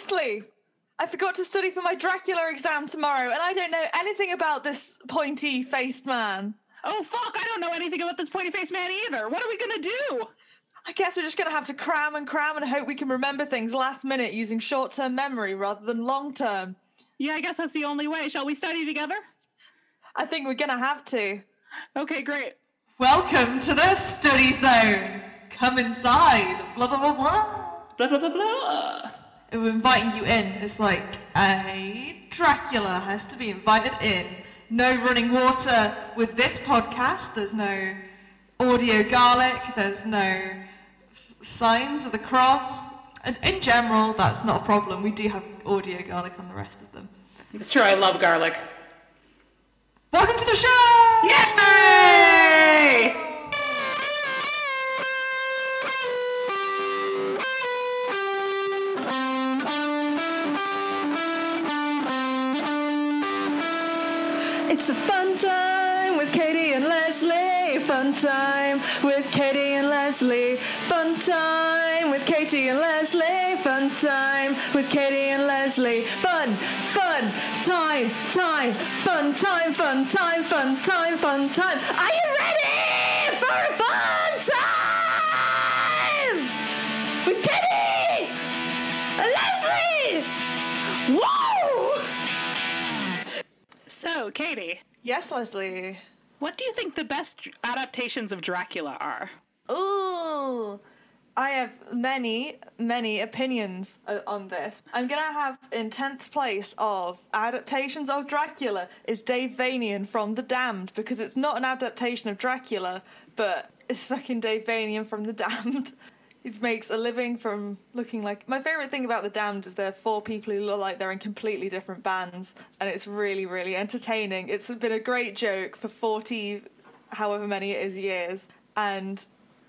Leslie, I forgot to study for my Dracula exam tomorrow, and I don't know anything about this pointy faced man. Oh fuck! I don't know anything about this pointy faced man either. What are we gonna do? I guess we're just gonna have to cram and cram and hope we can remember things last minute using short term memory rather than long term. Yeah, I guess that's the only way. Shall we study together? I think we're gonna have to. Okay, great. Welcome to the study zone. Come inside. Blah blah blah blah. Blah blah blah blah. Inviting you in. It's like a Dracula has to be invited in. No running water with this podcast. There's no audio garlic. There's no signs of the cross. And in general, that's not a problem. We do have audio garlic on the rest of them. It's true. I love garlic. Welcome to the show! Yay! It's a fun time with Katie and Leslie. Fun time with Katie and Leslie. Fun time with Katie and Leslie. Fun time with Katie and Leslie. Fun, fun, time, time, fun time, fun time, fun time, fun time. Are you ready for a fun time with Katie and Leslie? Whoa! So, Katie, Yes, Leslie. what do you think the best adaptations of Dracula are? Ooh, I have many, many opinions uh, on this. I'm gonna have in tenth place of adaptations of Dracula is Dave Vanian from The Damned because it's not an adaptation of Dracula, but it's fucking Dave Vanian from The Damned. It makes a living from looking like. My favorite thing about The Damned is there are four people who look like they're in completely different bands, and it's really, really entertaining. It's been a great joke for 40, however many it is, years. And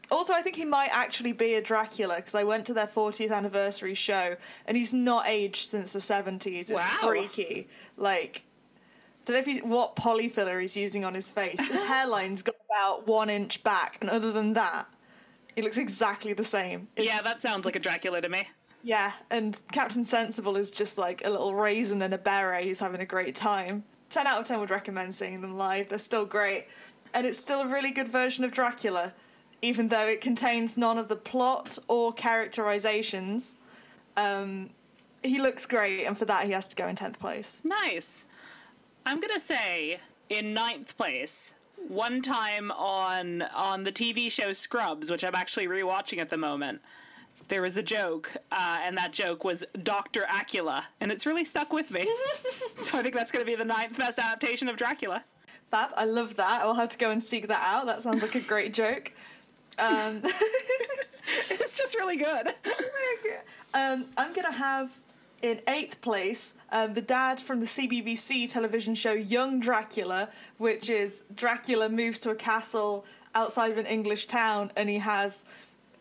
also, I think he might actually be a Dracula because I went to their 40th anniversary show, and he's not aged since the 70s. It's Wow. freaky. Like, don't know if he, what polyfiller he's using on his face. His hairline's got about one inch back, and other than that, he looks exactly the same. It's- Yeah, that sounds like a Dracula to me. yeah, and Captain Sensible is just like a little raisin and a beret who's having a great time. 10 out of 10 would recommend seeing them live. They're still great. And it's still a really good version of Dracula, even though it contains none of the plot or characterizations. Um, he looks great, and for that, he has to go in 10th place. Nice. I'm gonna say in ninth place. One time on on the TV show Scrubs, which I'm actually rewatching at the moment, there was a joke, uh, and that joke was Doctor Acula, and it's really stuck with me. so I think that's gonna be the ninth best adaptation of Dracula. Fab, I love that. I'll have to go and seek that out. That sounds like a great joke. Um, It's just really good. um, I'm gonna have in eighth place um, the dad from the CBBC television show Young Dracula, which is Dracula moves to a castle outside of an English town, and he has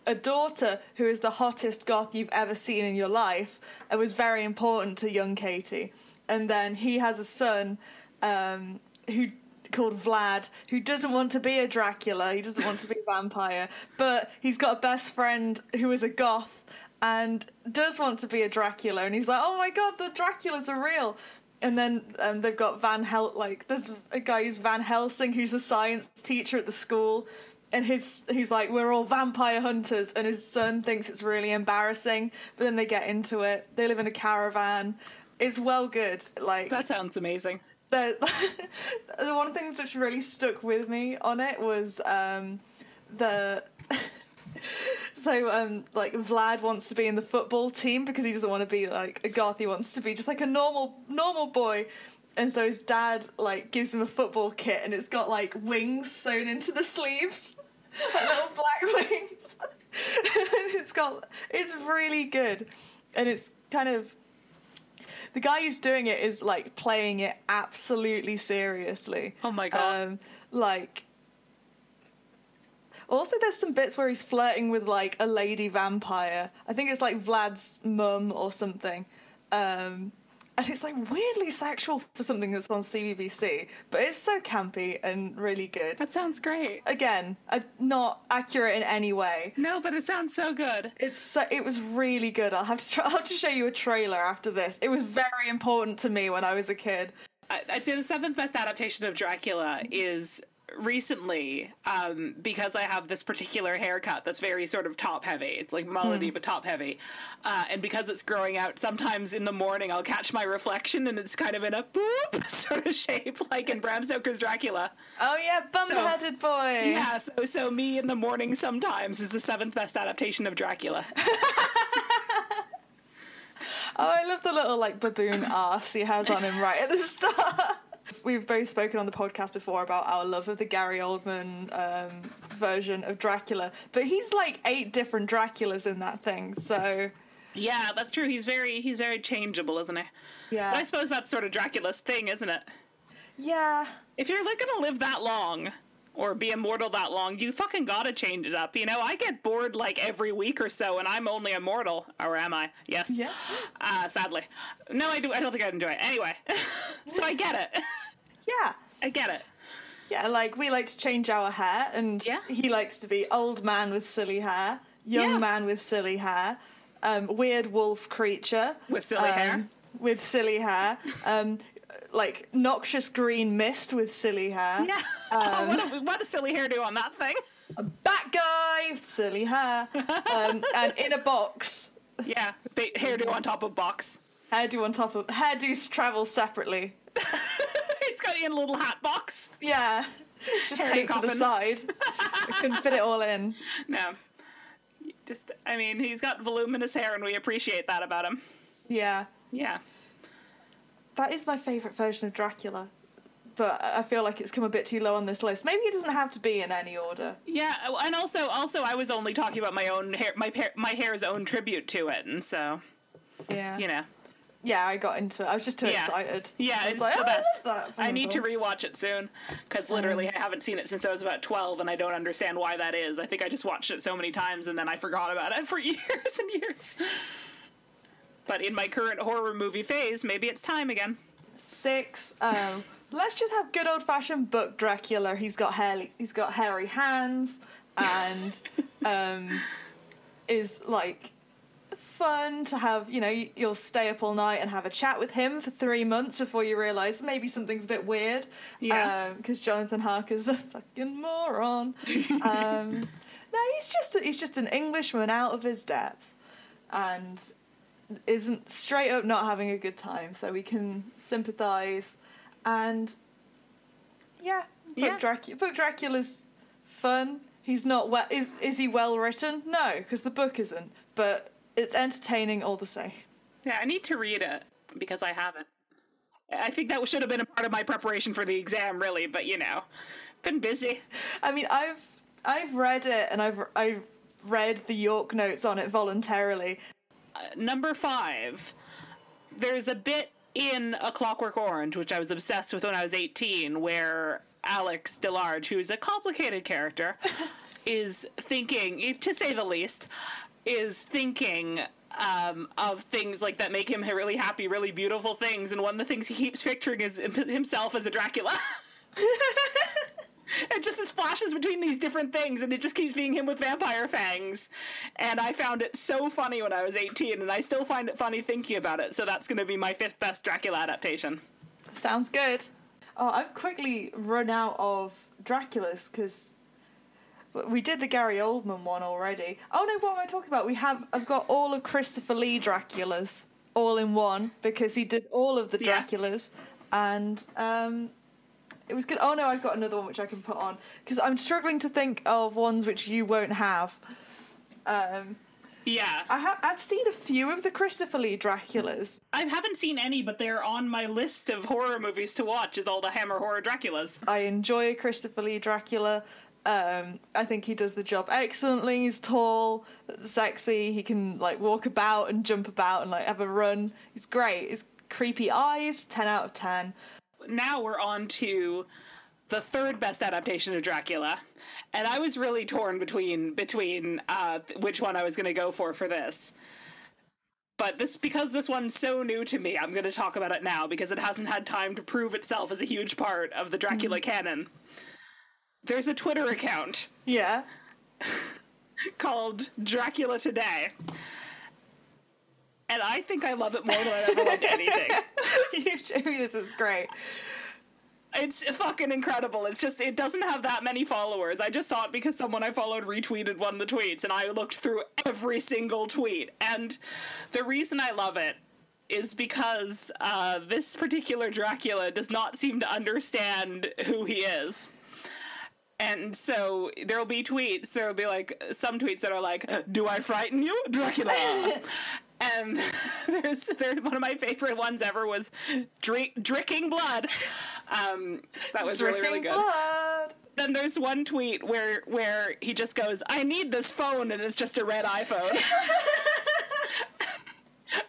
a daughter who is the hottest goth you've ever seen in your life, and was very important to young Katie. And then he has a son um, who called Vlad, who doesn't want to be a Dracula. He doesn't want to be a vampire, but he's got a best friend who is a goth and does want to be a Dracula. And he's like, "Oh my god, the Draculas are real." And then um, they've got Van Hel like there's a guy who's Van Helsing who's a science teacher at the school. And his he's like, We're all vampire hunters and his son thinks it's really embarrassing, but then they get into it. They live in a caravan. It's well good. Like That sounds amazing. the, the one thing that's really stuck with me on it was um, the so um, like Vlad wants to be in the football team because he doesn't want to be like a goth. He wants to be just like a normal normal boy. And so his dad like gives him a football kit and it's got like wings sewn into the sleeves, like little black wings. and it's got it's really good, and it's kind of the guy who's doing it is like playing it absolutely seriously. Oh my God. Um, like. Also, there's some bits where he's flirting with like a lady vampire. I think it's like Vlad's mum or something. Um, and it's like weirdly sexual for something that's on CBBC, but it's so campy and really good. That sounds great. Again, uh, not accurate in any way. No, but it sounds so good. It's so, it was really good. I'll have to try, I'll have to show you a trailer after this. It was very important to me when I was a kid. I- I'd say the seventh best adaptation of Dracula is recently um, because I have this particular haircut that's very sort of top heavy. It's like mullety but top heavy, uh, and because it's growing out, sometimes in the morning I'll catch my reflection and it's kind of in a boop sort of shape, like in Bram Stoker's Dracula. Oh yeah, bum-headed boy. Yeah, so so me in the morning sometimes is the seventh best adaptation of Dracula. Oh, I love the little like baboon ass he has on him right at the start. We've both spoken on the podcast before about our love of the Gary Oldman um, version of Dracula, but he's like eight different Draculas in that thing. So yeah, that's true. He's very he's very changeable, isn't he? yeah, But I suppose that's sort of Dracula's thing, isn't it? yeah, If you're like gonna live that long or be immortal that long, you fucking gotta change it up. You know, I get bored like every week or so, and I'm only immortal, or am I? Yes. Yeah. Uh, sadly, no, I do. I don't think I'd enjoy it anyway. so I get it. yeah. I get it. Yeah, like we like to change our hair, and Yeah. he likes to be old man with silly hair, young Yeah. man with silly hair, um, weird wolf creature With silly um, hair. with silly hair, um, like noxious green mist with silly hair, Yeah. Um, what, a, what a silly hairdo on that thing. A bat guy with silly hair, um, and in a box, Yeah. Ba- hairdo on top of box. hairdo on top of hairdos travel separately. It's got in a little hat box. Yeah, just Hairdo taped to the side. I couldn't fit it all in. No. Just, I mean, he's got voluminous hair, and we appreciate that about him. Yeah. Yeah. That is my favourite version of Dracula. But I feel like it's come a bit too low on this list. Maybe it doesn't have to be in any order. Yeah, oh, and also, also, I was only talking about my own hair, my my hair's own tribute to it, and so Yeah. you know, Yeah, I got into it. I was just too Yeah. excited. yeah, it's like, the "Oh, best. that I need to rewatch it soon because literally I haven't seen it since I was about twelve, and I don't understand why that is. I think I just watched it so many times and then I forgot about it for years and years. But in my current horror movie phase, maybe it's time again. Six. Um, let's just have good old fashioned book Dracula. He's got hair. He's got hairy hands, and um, is like fun to have. You know, you- you'll stay up all night and have a chat with him for three months before you realise maybe something's a bit weird. Yeah. Because Jonathan Harker's a fucking moron. um, no, he's just he's just an Englishman out of his depth, and isn't straight up not having a good time, so we can sympathise and yeah, book Yeah. Dracula. Book Dracula's fun. He's not well. Is is he well written? No, because the book isn't. But it's entertaining all the same. Yeah, I need to read it because I haven't. I think that should have been a part of my preparation for the exam, really. But you know, been busy. I mean, I've I've read it and I've I've read the York notes on it voluntarily. Number five, there's a bit in A Clockwork Orange, which I was obsessed with when I was 18, where Alex DeLarge, who's a complicated character, is thinking, to say the least, is thinking um, of things like that make him really happy, really beautiful things. And one of the things he keeps picturing is himself as a Dracula. it just is flashes between these different things and it just keeps being him with vampire fangs and i found it so funny when i was 18 and i still find it funny thinking about it so that's going to be my fifth best dracula adaptation Sounds good. Oh, I've quickly run out of Draculas because we did the Gary Oldman one already. Oh no, what am I talking about? We have I've got all of Christopher Lee Draculas all in one because he did all of the Yeah. Draculas, and um, it was good. Oh no, I've got another one which I can put on because I'm struggling to think of ones which you won't have. Um, yeah I ha- I've seen a few of the Christopher Lee Draculas. i haven't seen any but they're on my list of horror movies to watch is all the hammer horror draculas I enjoy Christopher Lee Dracula. Um, I think he does the job excellently. He's tall, sexy. He can like walk about and jump about and like have a run. He's great. His creepy eyes, ten out of ten. Now we're on to the third best adaptation of Dracula, and I was really torn between between uh, which one I was going to go for for this. but this because this one's so new to me, I'm going to talk about it now because it hasn't had time to prove itself as a huge part of the Dracula mm. canon. There's a Twitter account. Yeah. called Dracula Today. And I think I love it more than I ever loved anything. you this is great. It's fucking incredible. It's just it doesn't have that many followers. I just saw it because someone I followed retweeted one of the tweets and I looked through every single tweet. And the reason I love it is because uh, this particular Dracula does not seem to understand who he is. And so there'll be tweets, there'll be like some tweets that are like, Do I frighten you? Dracula. and there's there's one of my favorite ones ever was drink drinking blood. Um, that was really really good. Blood. Then there's one tweet where where he just goes, "I need this phone," and it's just a red iPhone.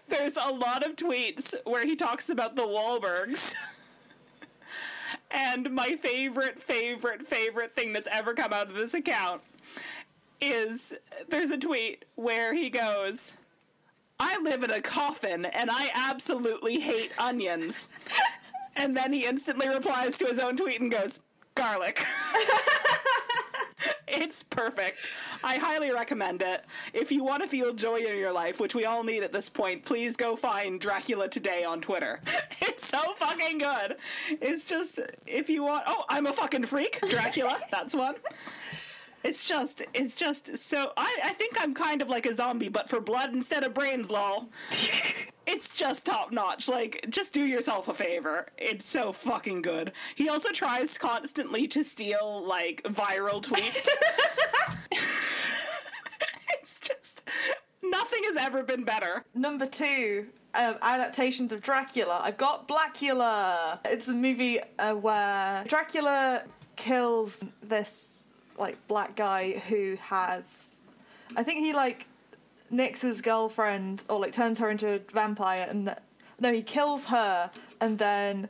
there's a lot of tweets where he talks about the Wahlbergs. and my favorite, favorite, favorite thing that's ever come out of this account is there's a tweet where he goes, I live in a coffin and I absolutely hate onions. and then he instantly replies to his own tweet and goes, garlic. it's perfect. I highly recommend it. If you want to feel joy in your life, which we all need at this point, please go find Dracula Today on Twitter. It's so fucking good. It's just, if you want. Oh, I'm a fucking freak. Dracula. That's one. It's just, it's just so. I, I think I'm kind of like a zombie, but for blood instead of brains, lol. it's just top notch. Like, just do yourself a favor. It's so fucking good. He also tries constantly to steal like viral tweets. it's just nothing has ever been better. Number two, um, adaptations of Dracula. I've got Blackula. It's a movie uh, where Dracula kills this like black guy who has, I think he like nicks his girlfriend or like turns her into a vampire, and no, he kills her, and then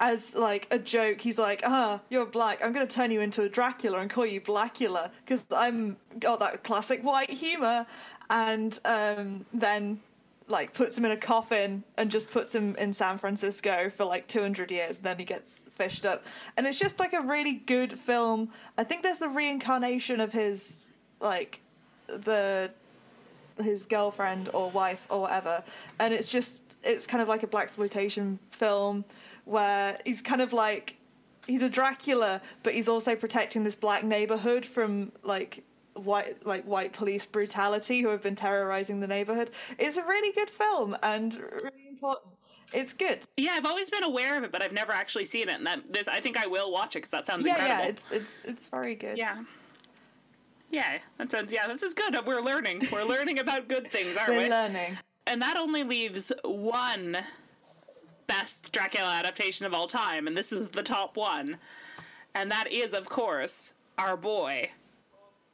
as like a joke, he's like, "Ah, you're black. I'm gonna turn you into a Dracula and call you Blackula because I'm got that classic white humor." And um, then like puts him in a coffin and just puts him in San Francisco for like 200 years and then he gets fished up and it's just like a really good film I think there's the reincarnation of his like the his girlfriend or wife or whatever and it's just it's kind of like a black exploitation film where he's kind of like he's a Dracula but he's also protecting this black neighborhood from like white like white police brutality who have been terrorizing the neighborhood. It's a really good film and really important. It's good. Yeah, I've always been aware of it, but I've never actually seen it. And that this, I think I will watch it because that sounds yeah, incredible. Yeah, it's it's it's very good. Yeah. Yeah, that sounds. Yeah, this is good. We're learning. We're learning about good things, aren't We're we? We're learning. And that only leaves one best Dracula adaptation of all time, and this is the top one. And that is, of course, our boy,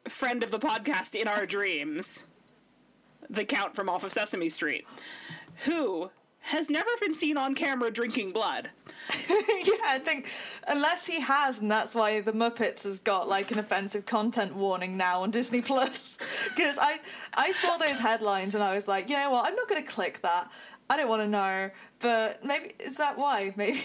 friend of the podcast in our dreams, the Count from off of Sesame Street, who has never been seen on camera drinking blood. yeah, I think unless he has, and that's why the Muppets has got like an offensive content warning now on Disney Plus. Because I I saw those headlines and I was like, you know what, I'm not going to click that. I don't want to know, but maybe is that why? Maybe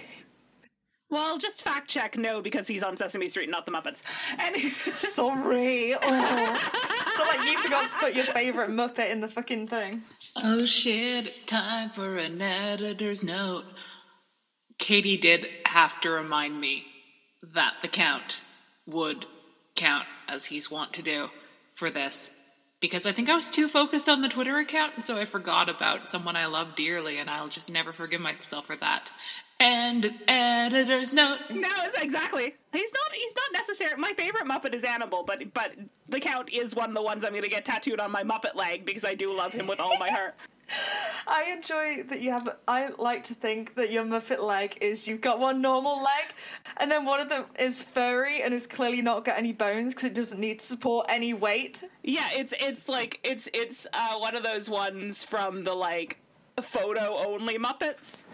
well, just fact check no because he's on Sesame Street, not the Muppets. And sorry. Oh. so like you forgot to put your favorite Muppet in the fucking thing. Oh shit! It's time for an editor's note. Katie did have to remind me that the count would count as he's wont to do for this because I think I was too focused on the Twitter account, and so I forgot about someone I love dearly, and I'll just never forgive myself for that. And editor's note. No, exactly. He's not. He's not necessary. My favorite Muppet is Animal, but but the Count is one of the ones I'm going to get tattooed on my Muppet leg because I do love him with all my heart. I enjoy that you have. I like to think that your Muppet leg is you've got one normal leg, and then one of them is furry and has clearly not got any bones because it doesn't need to support any weight. Yeah, it's it's like it's it's uh, one of those ones from the like photo only Muppets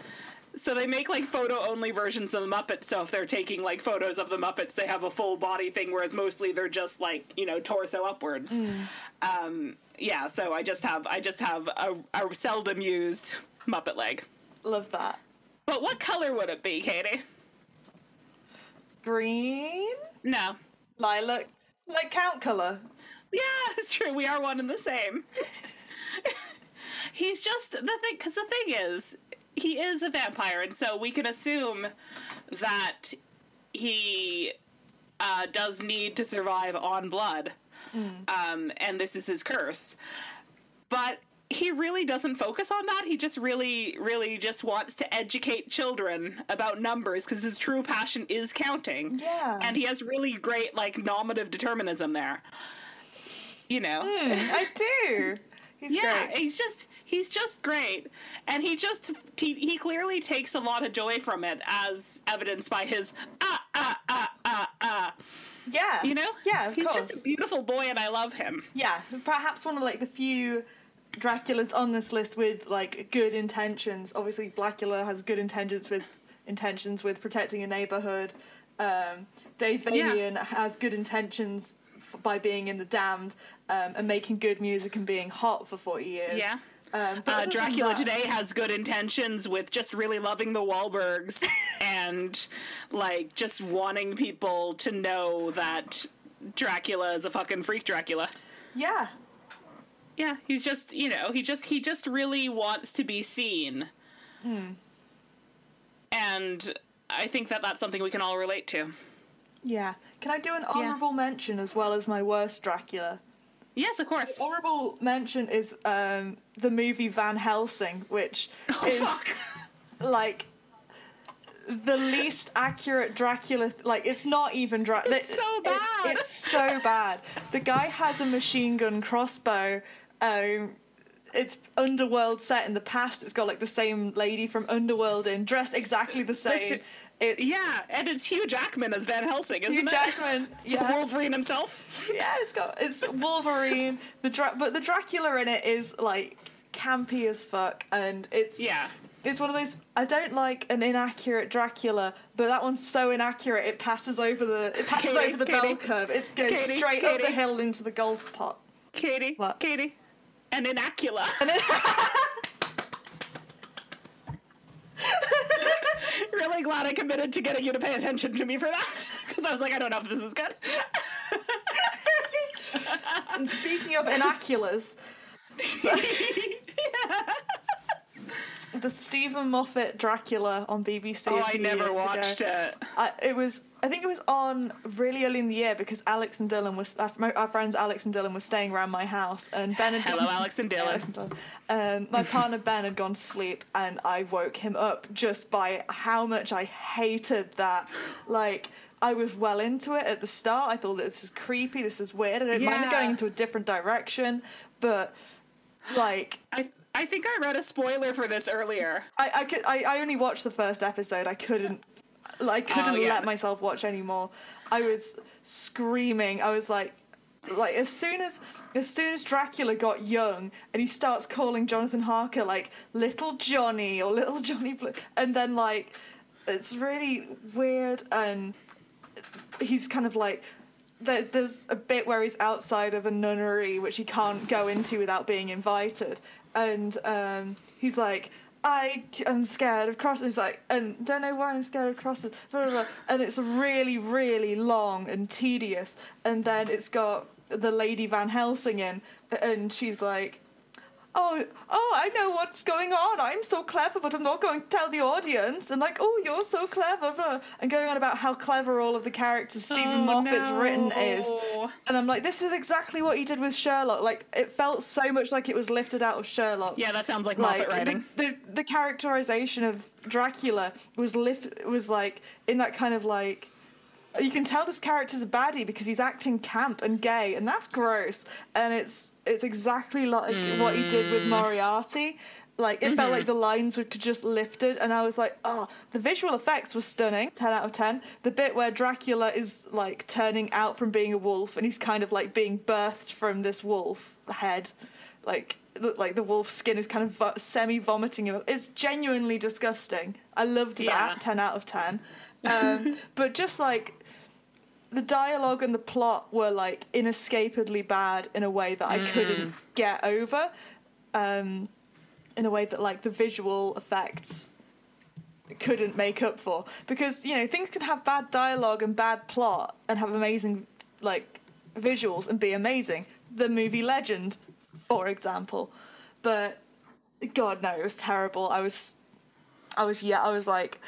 so they make like photo only versions of the Muppets. So if they're taking like photos of the Muppets, they have a full body thing, whereas mostly they're just like you know torso upwards. Mm. Um, yeah, so I just have I just have a, a seldom used Muppet leg. Love that. But what color would it be, Katie? Green, No. lilac, like count color. Yeah, it's true. We are one and the same. He's just the thing, because the thing is, he is a vampire, and so we can assume that he uh, does need to survive on blood, um, and this is his curse. But he really doesn't focus on that. He just really, really just wants to educate children about numbers because his true passion is counting. Yeah. and he has really great like nominative determinism there. You know. I do. He's Yeah, great. he's just he's just great, and he just he, he clearly takes a lot of joy from it, as evidenced by his ah ah ah ah ah. Yeah. You know, Yeah, he's course. just a beautiful boy, and I love him. Yeah, perhaps one of like the few Draculas on this list with like good intentions. Obviously, Blackula has good intentions with intentions with protecting a neighborhood. Um, Dave Vanian has good intentions by being in the Damned um, and making good music and being hot for forty years. Yeah. Um, Uh, Dracula today has good intentions with just really loving the Wahlbergs and like just wanting people to know that Dracula is a fucking freak Dracula. Yeah, Yeah, he's just you know he just he just really wants to be seen, and I think that that's something we can all relate to. yeah. Can I do an honorable mention as well as my worst Dracula? Yes, of course. Honorable mention is um, the movie Van Helsing, which is Oh, fuck. like the least accurate Dracula. Like it's not even Dracula. It's so bad. it's so bad. The guy has a machine gun crossbow. Um, it's Underworld set in the past. It's got like the same lady from Underworld in, dressed exactly the same. It. It's Yeah, and it's Hugh Jackman as Van Helsing, isn't it? Hugh it? Jackman. Yeah, Wolverine himself. yeah. It's got it's Wolverine. The Dra- but the Dracula in it is like campy as fuck, and it's Yeah. It's one of those. I don't like an inaccurate Dracula, but that one's so inaccurate it passes over the it passes Katie, over the bell curve. It goes Katie, straight up the hill into the golf pot. Katie. What? Katie. And Inacula. Really glad I committed to getting you to pay attention to me for that. Because I was like, I don't know if this is good. And speaking of inaculas, the Steven Moffat Dracula on BBC. Oh, I never watched ago. it. I, it was. I think it was on really early in the year because Alex and Dylan was our, our friends Alex and Dylan were staying around my house and Ben had Hello, gone- Alex and Dylan. Alex and Dylan. Um, my partner Ben had gone to sleep and I woke him up just by how much I hated that. Like I was well into it at the start. I thought that this is creepy. This is weird. I don't mind it going into a different direction, but like I, I think I read a spoiler for this earlier. I, I could I, I only watched the first episode. I couldn't like oh, couldn't Oh, yeah. let myself watch anymore. I was screaming. I was like like as soon as as soon as Dracula got young and he starts calling Jonathan Harker like little Johnny or little Johnny Blue and then like it's really weird and he's kind of like there, there's a bit where he's outside of a nunnery which he can't go into without being invited and um, he's like I am scared of crosses. He's like, and don't know why I'm scared of crosses. Blah, blah, blah. And it's really, really long and tedious. And then it's got the lady Van Helsing in, and she's like, oh, oh, I know what's going on. I'm so clever, but I'm not going to tell the audience. And like, oh, you're so clever, blah. and going on about how clever all of the characters Steven Oh, Moffat's written is. And I'm like, this is exactly what he did with Sherlock. Like, it felt so much like it was lifted out of Sherlock. Yeah, that sounds like, Like Moffat writing. the, the the characterization of Dracula was lift was like in that kind of like you can tell this character's a baddie because he's acting camp and gay, and that's gross. And it's it's exactly like what he did Mm. with Moriarty. Like it felt Mm-hmm. like the lines were just lifted, and I was like, oh, the visual effects were stunning, ten out of ten. The bit where Dracula is like turning out from being a wolf, and he's kind of like being birthed from this wolf head, like the, like the wolf skin is kind of vo- semi vomiting him. It's genuinely disgusting. I loved Yeah. that, ten out of ten. Um, but just like the dialogue and the plot were like inescapably bad in a way that I couldn't get over. Um, in a way that like the visual effects couldn't make up for. Because you know things can have bad dialogue and bad plot and have amazing like visuals and be amazing. The movie legend for example. But god no it was terrible. I was i was yeah i was like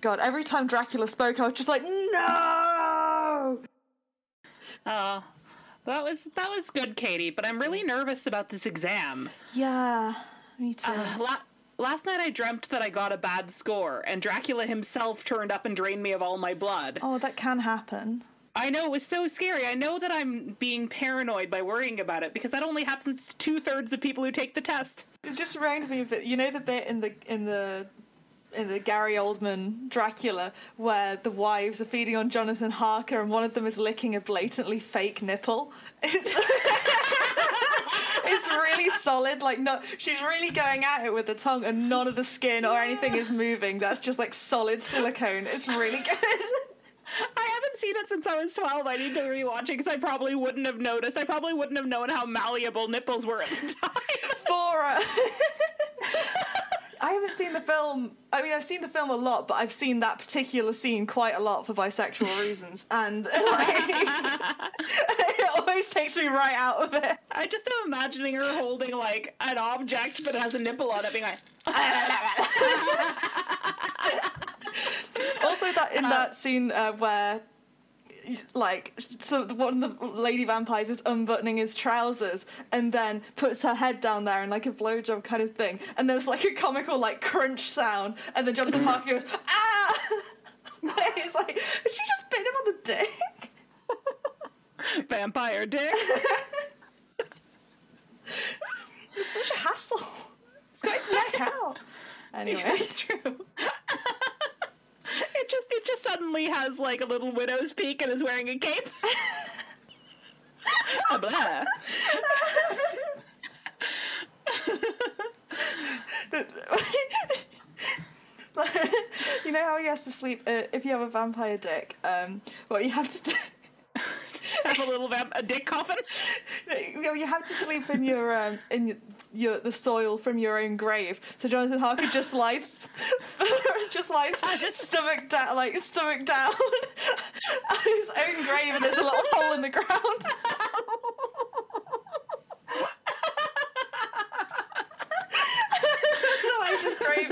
god every time dracula spoke i was just like no Oh, that was that was good, Katie. But I'm really nervous about this exam. yeah me too Uh, la- last night I dreamt that I got a bad score, and Dracula himself turned up and drained me of all my blood. oh that can happen I know it was so scary. I know that I'm being paranoid by worrying about it because that only happens to two thirds of people who take the test. It just reminded me of it. You know the bit in the in the in the Gary Oldman Dracula where the wives are feeding on Jonathan Harker and one of them is licking a blatantly fake nipple. It's it's really solid. Like no, she's really going at it with the tongue, and none of the skin or anything is moving. That's just like solid silicone. It's really good. I haven't seen it since I was 12. I need to rewatch it because I probably wouldn't have noticed. I probably wouldn't have known how malleable nipples were at the time. For uh, I haven't seen the film. I mean, I've seen the film a lot, but I've seen that particular scene quite a lot for bisexual reasons, and like, it always takes me right out of it. I just am imagining her holding like an object but it has a nipple on it, being like, Also, that in that scene uh, where. Like, so one of the lady vampires is unbuttoning his trousers and then puts her head down there in like a blowjob kind of thing. And there's like a comical, like, crunch sound. And then Jonathan Harker goes, ah! He's like, did she just bit him on the dick? vampire dick. It's such a hassle. It's got his neck out. Anyway, It's true. it just it just suddenly has like a little widow's peak and is wearing a cape. Ah, blah. you know how he has to sleep uh, if you have a vampire dick. Um, what you have to do. Have a little vamp- a dick coffin. You know, you have to sleep in your um, in your, the soil from your own grave. So Jonathan Harker just lies, just lies stomach down, like stomach down, on his own grave, and there's a little hole in the ground. Otherwise, his grave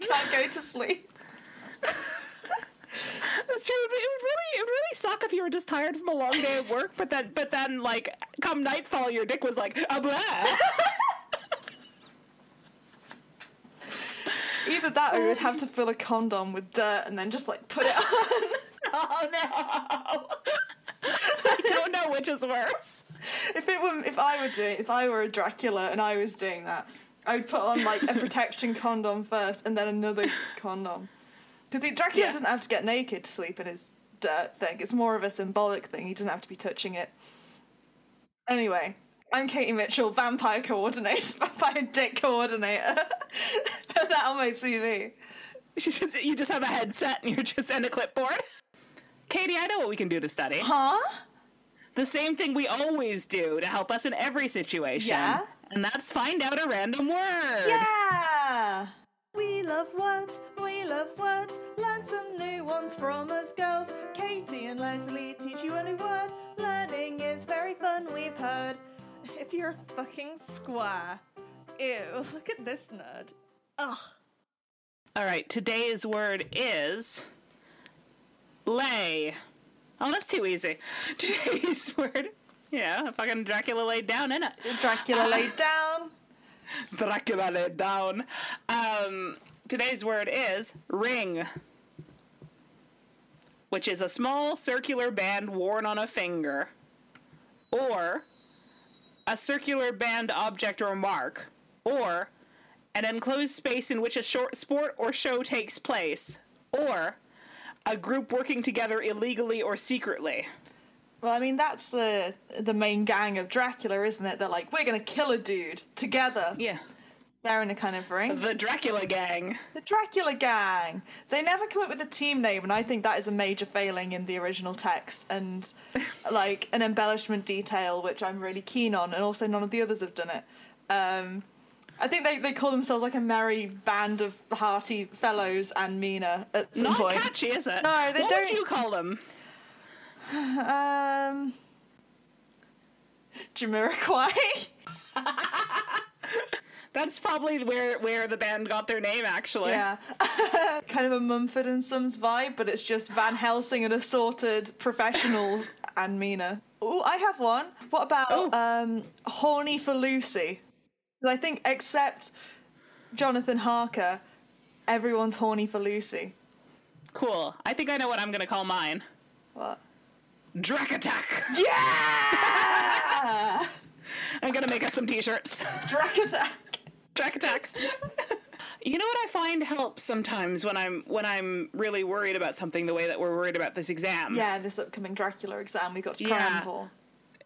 can't go to sleep. That's true. It would, it would really it would really suck if you were just tired from a long day at work, but then but then like come nightfall, your dick was like a blah. Either that, or you would have to fill a condom with dirt and then just like put it on. oh no! I don't know which is worse. if it were, if I were doing, if I were a Dracula and I was doing that, I would put on like a protection condom first and then another condom. Because Dracula Yeah. doesn't have to get naked to sleep in his dirt thing. It's more of a symbolic thing. He doesn't have to be touching it. Anyway, I'm Katie Mitchell, vampire coordinator, vampire dick coordinator. Put that on my CV. You just, you just have a headset and you're just and a clipboard. Katie, I know what we can do to study. Huh? The same thing we always do to help us in every situation. Yeah? And that's find out a random word. Yeah! We love words, we love words. Learn some new ones from us girls. Katie and Leslie teach you a new word. Learning is very fun, we've heard. If you're a fucking square. Ew, look at this nerd. Ugh. All right, today's word is lay. Oh, that's too easy. Today's word, yeah, fucking Dracula laid down in it. Dracula uh, laid down. Dracula laid down. Um, today's word is ring, which is a small circular band worn on a finger, or a circular band object or mark, or an enclosed space in which a short sport or show takes place, or a group working together illegally or secretly. Well, I mean that's the the main gang of Dracula, isn't it? They're like, we're gonna kill a dude together. Yeah. They're in a kind of ring. The Dracula gang. The Dracula Gang. They never come up with a team name, and I think that is a major failing in the original text and like an embellishment detail, which I'm really keen on, and also none of the others have done it. Um, I think they, they call themselves like a merry band of hearty fellows and Mina at some Not point. catchy, is it? No, they what don't- What would you call them? Um, Jamiroquai. That's probably where where the band got their name, actually. Yeah. kind of a Mumford and Sons vibe, but it's just Van Helsing and assorted professionals and Mina. Oh, I have one. What about Ooh. um, Horny for Lucy? I think, except Jonathan Harker, everyone's horny for Lucy. Cool. I think I know what I'm gonna call mine. What? Drac Attack. Yeah! I'm gonna make us some t-shirts. Drac Attack. Drac Attack. You know what I find helps sometimes when I'm when I'm really worried about something the way that we're worried about this exam. Yeah, this upcoming Dracula exam we got to Yeah. cram for.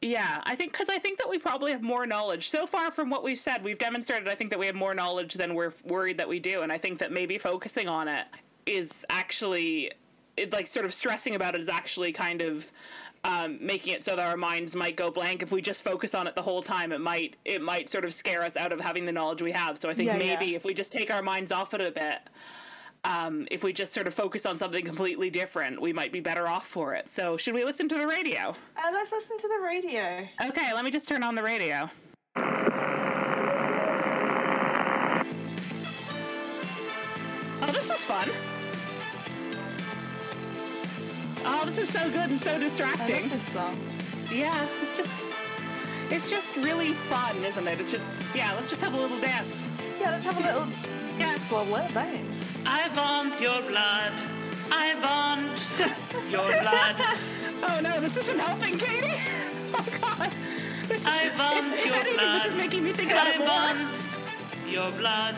Yeah, I think because I think that we probably have more knowledge so far from what we've said. We've demonstrated. I think that we have more knowledge than we're worried that we do, and I think that maybe focusing on it is actually, it like sort of stressing about it is actually kind of um, making it so that our minds might go blank. If we just focus on it the whole time, it might it might sort of scare us out of having the knowledge we have. So I think Yeah, maybe yeah. if we just take our minds off it a bit. Um, if we just sort of focus on something completely different, we might be better off for it. So, should we listen to the radio? Uh, let's listen to the radio. Okay, let me just turn on the radio. Oh, this is fun. Oh, this is so good and so distracting. I love distracting. this song. Yeah, it's just it's just really fun, isn't it? It's just yeah, let's just have a little dance. Yeah, let's have a little. Yeah. Well, what thanks. I want your blood. I want your blood. Oh no, this isn't helping, Katie. Oh god. This is, I want if, if your anything, this is blood. making me think about I it more. want your blood.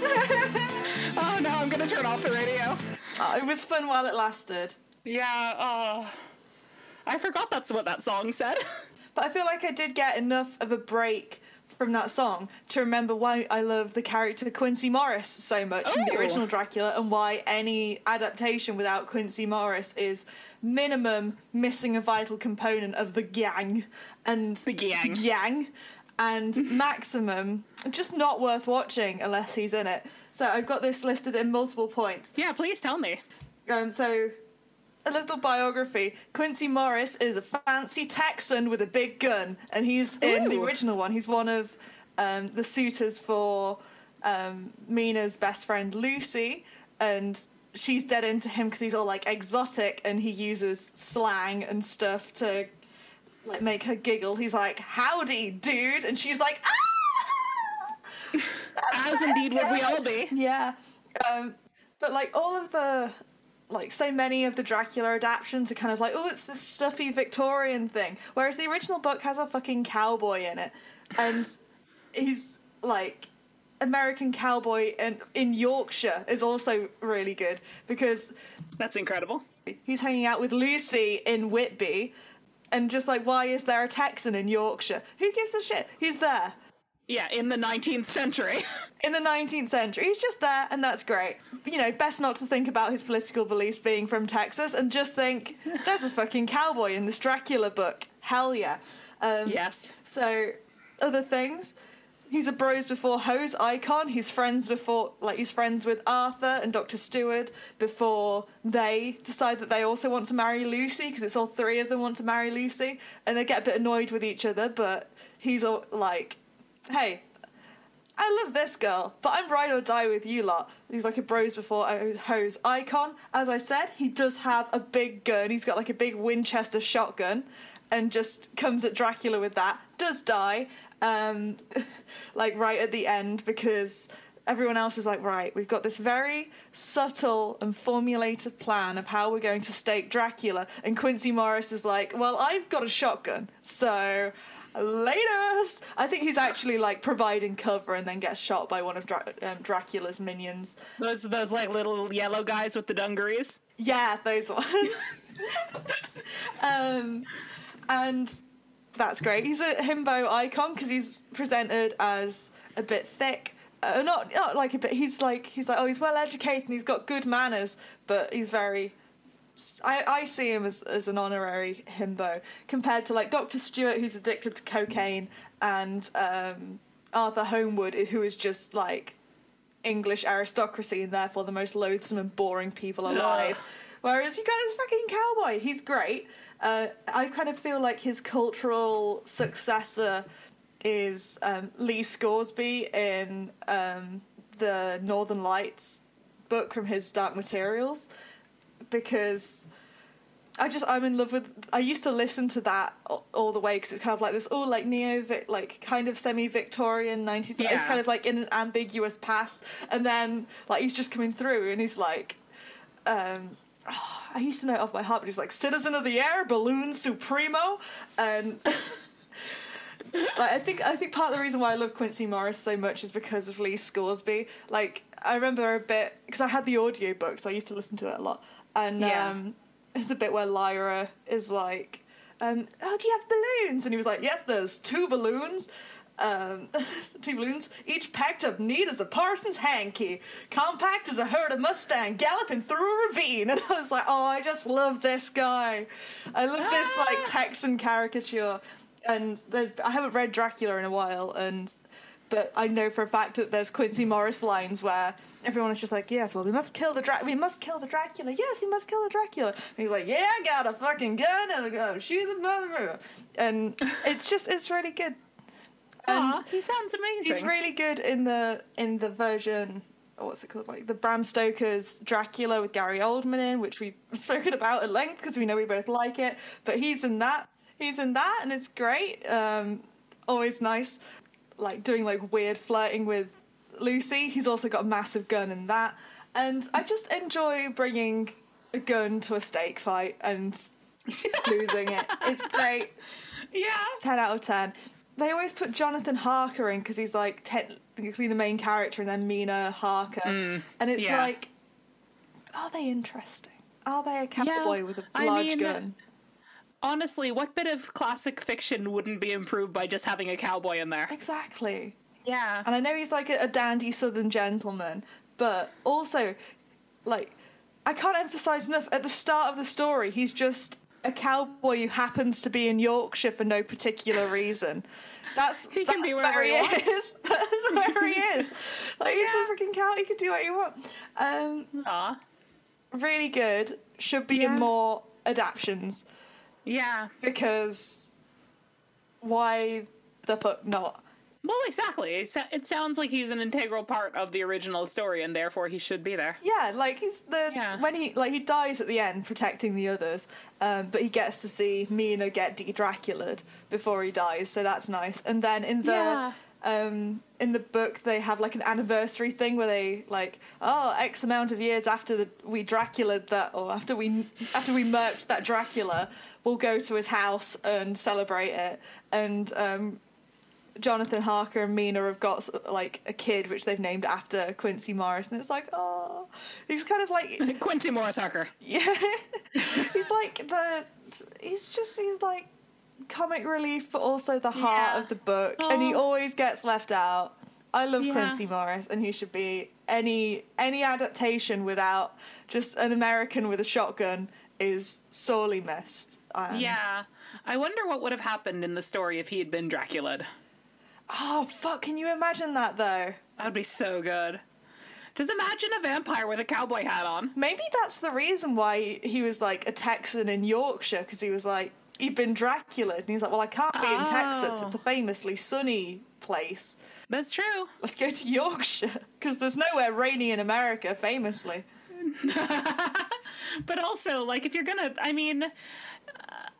Oh no, I'm gonna turn off the radio. Oh, it was fun while it lasted. Yeah, oh. I forgot that's what that song said. But I feel like I did get enough of a break from that song to remember why I love the character Quincy Morris so much from the Oh. original Dracula and why any adaptation without Quincy Morris is minimum missing a vital component of the gang and The gang. gang and maximum just not worth watching unless he's in it. So I've got this listed in multiple points. yeah, please tell me. Um, so, a little biography. Quincy Morris is a fancy Texan with a big gun, and he's in the original one. He's one of um, the suitors for um, Mina's best friend Lucy, and she's dead into him because he's all like exotic, and he uses slang and stuff to like make her giggle. He's like, "Howdy, dude," and she's like, "Ah!" As indeed would we all be. Yeah. Um, but like all of the like so many of the Dracula adaptations are kind of like, oh, it's this stuffy Victorian thing. Whereas the original book has a fucking cowboy in it. And he's like American cowboy and in Yorkshire is also really good because That's incredible. he's hanging out with Lucy in Whitby and just like why is there a Texan in Yorkshire? Who gives a shit? He's there. Yeah, in the 19th century. in the 19th century. He's just there, and that's great. You know, best not to think about his political beliefs being from Texas and just think, there's a fucking cowboy in this Dracula book. Hell yeah. Um, yes. So, other things. He's a bros before hoes icon. He's friends before, like, he's friends with Arthur and Dr. Stewart before they decide that they also want to marry Lucy, because it's all three of them want to marry Lucy. And they get a bit annoyed with each other, but he's all like, hey, I love this girl, but I'm ride or die with you lot. He's like a bros before a hoes icon. As I said, he does have a big gun. He's got like a big Winchester shotgun and just comes at Dracula with that. Does die, um, like right at the end because everyone else is like, right, we've got this very subtle and formulated plan of how we're going to stake Dracula. And Quincy Morris is like, well, I've got a shotgun, so laters. I think he's actually like providing cover and then gets shot by one of Dra- um, Dracula's minions. Those those like little yellow guys with the dungarees. Yeah, those ones. um, and that's great. He's a himbo icon because he's presented as a bit thick. uh, not not like a bit. He's like he's like oh he's well educated and he's got good manners, but he's very. I, I see him as, as an honorary himbo compared to like Doctor Stewart who's addicted to cocaine and um, Arthur Holmwood who is just like English aristocracy and therefore the most loathsome and boring people alive. Whereas you got this fucking cowboy, he's great. Uh, I kind of feel like his cultural successor is um, Lee Scoresby in um, the Northern Lights book from his Dark Materials, because I just I'm in love with. I used to listen to that all, all the way because it's kind of like this all like neo like kind of semi Victorian nineties. Yeah. It's kind of like in an ambiguous past, and then like he's just coming through and he's like. Um, I used to know it off by heart, but he's like Citizen of the Air, Balloon Supremo, and like I think I think part of the reason why I love Quincey Morris so much is because of Lee Scoresby. Like I remember a bit because I had the audio book, so I used to listen to it a lot, and Yeah. um, it's a bit where Lyra is like, um, "Oh, do you have balloons?" And he was like, "Yes, there's two balloons." Um, two balloons, each packed up neat as a parson's hanky, compact as a herd of Mustang galloping through a ravine. And I was like, oh, I just love this guy. I love this like Texan caricature. And there's I haven't read Dracula in a while, and but I know for a fact that there's Quincey Morris lines where everyone is just like, yes, well, we must kill the Dra- we must kill the Dracula. Yes, we must kill the Dracula. And he's like, yeah, I got a fucking gun and I go shoot the mother. And it's just it's really good. And Aw, he sounds amazing. He's really good in the in the version. oh, What's it called? Like the Bram Stoker's Dracula with Gary Oldman in, which we've spoken about at length because we know we both like it. But he's in that. He's in that, and it's great. Um, always nice, like doing like weird flirting with Lucy. He's also got a massive gun in that, and I just enjoy bringing a gun to a steak fight and losing it. It's great. yeah. 10 out of 10. They always put Jonathan Harker in because he's like technically the main character and then Mina Harker. and it's Mm, yeah. like, are they interesting? Are they a cowboy with a large mean, gun? Honestly, what bit of classic fiction wouldn't be improved by just having a cowboy in there? Exactly. Yeah. And I know he's like a, a dandy southern gentleman, but also, like, I can't emphasize enough at the start of the story, he's just a cowboy who happens to be in Yorkshire for no particular reason. That's He can that's be wherever he where is. That's where he is. Like it's a freaking cow. He can do what you want. Um, Aw. really good. Should be Yeah. in more adaptions Yeah. because why the fuck not? Well, exactly. It, sounds like he's an integral part of the original story, and therefore he should be there. Yeah, like he's the Yeah. when he like he dies at the end protecting the others, um, but he gets to see Mina get de-Dracula'd before he dies, so that's nice. And then in the Yeah. Um, in the book they have like an anniversary thing where they like oh X amount of years after the, we Dracula'd that or after we after we murked that Dracula, we'll go to his house and celebrate it. And um, Jonathan Harker and Mina have got like a kid which they've named after Quincey Morris, and it's like, oh, he's kind of like, Quincey Morris Harker. yeah, he's like the, he's just he's like comic relief, but also the heart Yeah. of the book, and he oh. always gets left out. I love Yeah. Quincey Morris, and he should be any any adaptation without just an American with a shotgun is sorely missed. And- Yeah. I wonder what would have happened in the story if he had been Dracula. Oh fuck! Can you imagine that though? That would be so good. Just imagine a vampire with a cowboy hat on. Maybe that's the reason why he was like a Texan in Yorkshire because he was like he'd been Dracula and he's like, well, I can't be in Texas. Oh. It's a oh. famously sunny place. That's true. Let's go to Yorkshire because there's nowhere rainy in America, famously. But also, like, if you're gonna, I mean,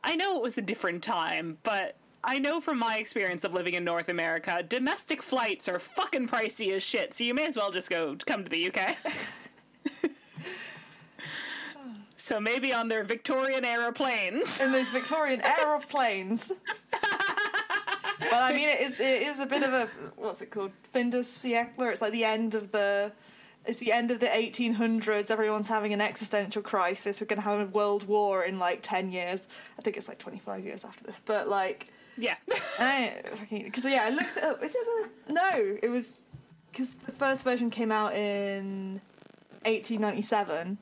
I know it was a different time, but I know from my experience of living in North America, domestic flights are fucking pricey as shit, so you may as well just go come to the UK. so maybe on their Victorian era planes. in those Victorian era of planes. but I mean, it is it is a bit of a what's it called? Fin de siècle. It's like the end of the. It's the end of the 1800s. Everyone's having an existential crisis. We're going to have a world war in like 10 years. I think it's like 25 years after this. But like, Yeah. because yeah, I looked it up. Is it the no? It was because the first version came out in 1897,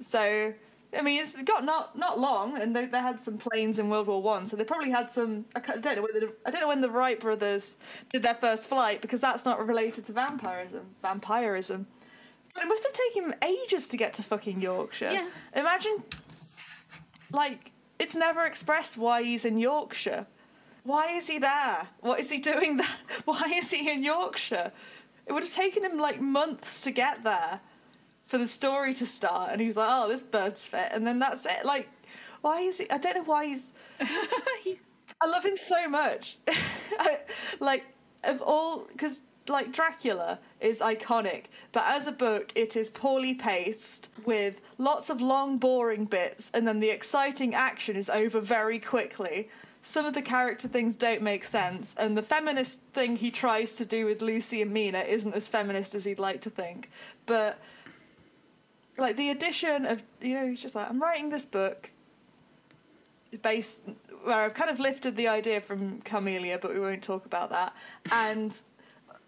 so I mean it's got not not long, and they, they had some planes in World War One, so they probably had some. I don't know whether the, I don't know when the Wright brothers did their first flight because that's not related to vampirism. Vampirism. But it must have taken him ages to get to fucking Yorkshire. Yeah. Imagine, like, it's never expressed why he's in Yorkshire. Why is he there? What is he doing there? Why is he in Yorkshire? It would have taken him like months to get there for the story to start, and he's like, "Oh, this bird's fit," and then that's it. Like, why is he? I don't know why he's. I love him so much. I, like of all, because like Dracula is iconic, but as a book, it is poorly paced with lots of long, boring bits, and then the exciting action is over very quickly. Some of the character things don't make sense, and the feminist thing he tries to do with Lucy and Mina isn't as feminist as he'd like to think. But like the addition of you know, he's just like, I'm writing this book based where I've kind of lifted the idea from Carmilla, but we won't talk about that. And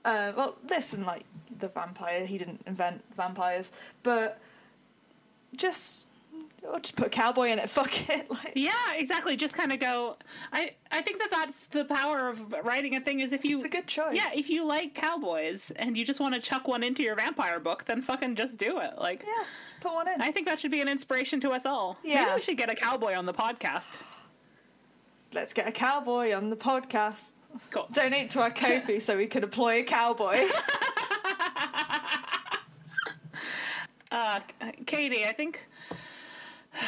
uh, well, this and like the vampire, he didn't invent vampires, but just Just put cowboy in it. Fuck it. Like, Yeah, exactly. Just kind of go. I I think that that's the power of writing a thing is if you. It's a good choice. Yeah, if you like cowboys and you just want to chuck one into your vampire book, then fucking just do it. Like, yeah, put one in. I think that should be an inspiration to us all. Yeah. Maybe we should get a cowboy on the podcast. Let's get a cowboy on the podcast. Cool. Donate to our Ko-fi so we can employ a cowboy. Uh, Katie, I think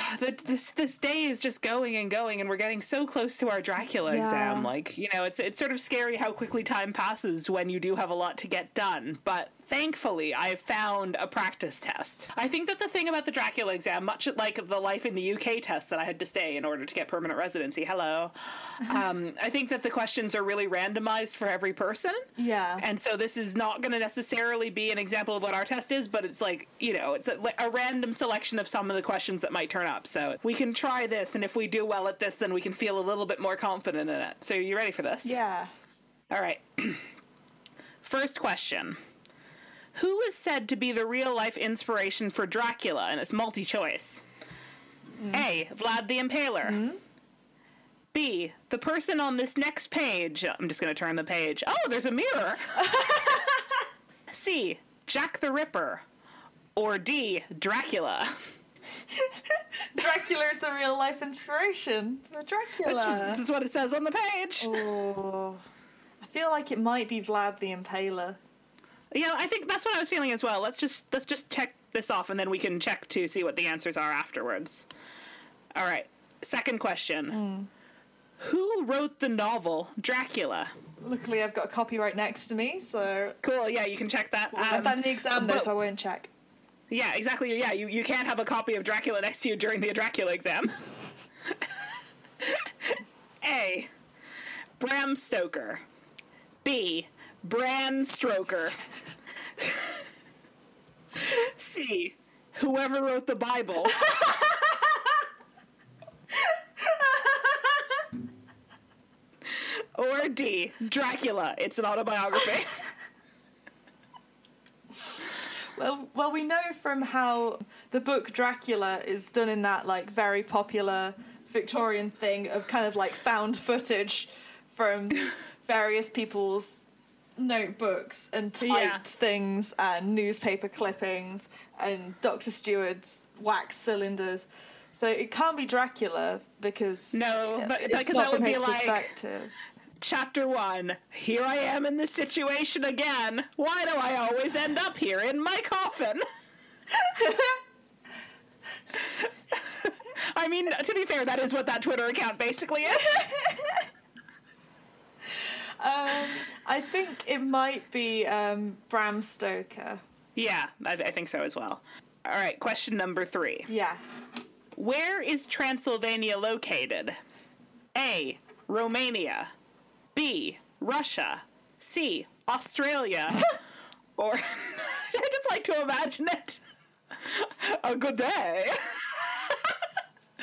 that this this day is just going and going, and we're getting so close to our Dracula Yeah. exam. Like, you know, it's it's sort of scary how quickly time passes when you do have a lot to get done. But thankfully, I found a practice test. I think that the thing about the Dracula exam, much like the life in the UK test that I had to stay in order to get permanent residency, hello, um, I think that the questions are really randomized for every person. Yeah. And so this is not going to necessarily be an example of what our test is, but it's like, you know, it's a, a random selection of some of the questions that might turn up. So we can try this, and if we do well at this, then we can feel a little bit more confident in it. So you ready for this? yeah. All right. First question. Who is said to be the real life inspiration for Dracula? And it's multi choice. A. Vlad the Impaler. B. The person on this next page. I'm just going to turn the page. Oh, there's a mirror. C. Jack the Ripper. Or D. Dracula. Dracula is the real life inspiration for Dracula. That's, that's what it says on the page. Oh. I feel like it might be Vlad the Impaler. Yeah, I think that's what I was feeling as well. Let's just let's just check this off and then we can check to see what the answers are afterwards. All right. Second question. Who wrote the novel Dracula? Luckily, I've got a copy right next to me, so Cool. Yeah, you can check that. I've Um, done the exam though, but- so I won't check. yeah, exactly. Yeah, you, you can't have a copy of Dracula next to you during the Dracula exam. A. Bram Stoker. B. Bran Stroker. C. Whoever wrote the Bible. or D. Dracula. It's an autobiography. Well, well, we know from how the book Dracula is done in that like very popular Victorian thing of kind of like found footage from various people's notebooks and typed Yeah. things and newspaper clippings and Doctor Seward's wax cylinders. So it can't be Dracula because No, but- because that would be like-. Chapter 1. Here I am in this situation again. Why do I always end up here in my coffin? I mean, to be fair, that is what that Twitter account basically is. Um, I think it might be um, Bram Stoker. yeah, I, I think so as well. All right, question number three. Yes. Where is Transylvania located? A. Romania. B. Russia. C. Australia. or I just like to imagine it. A good day.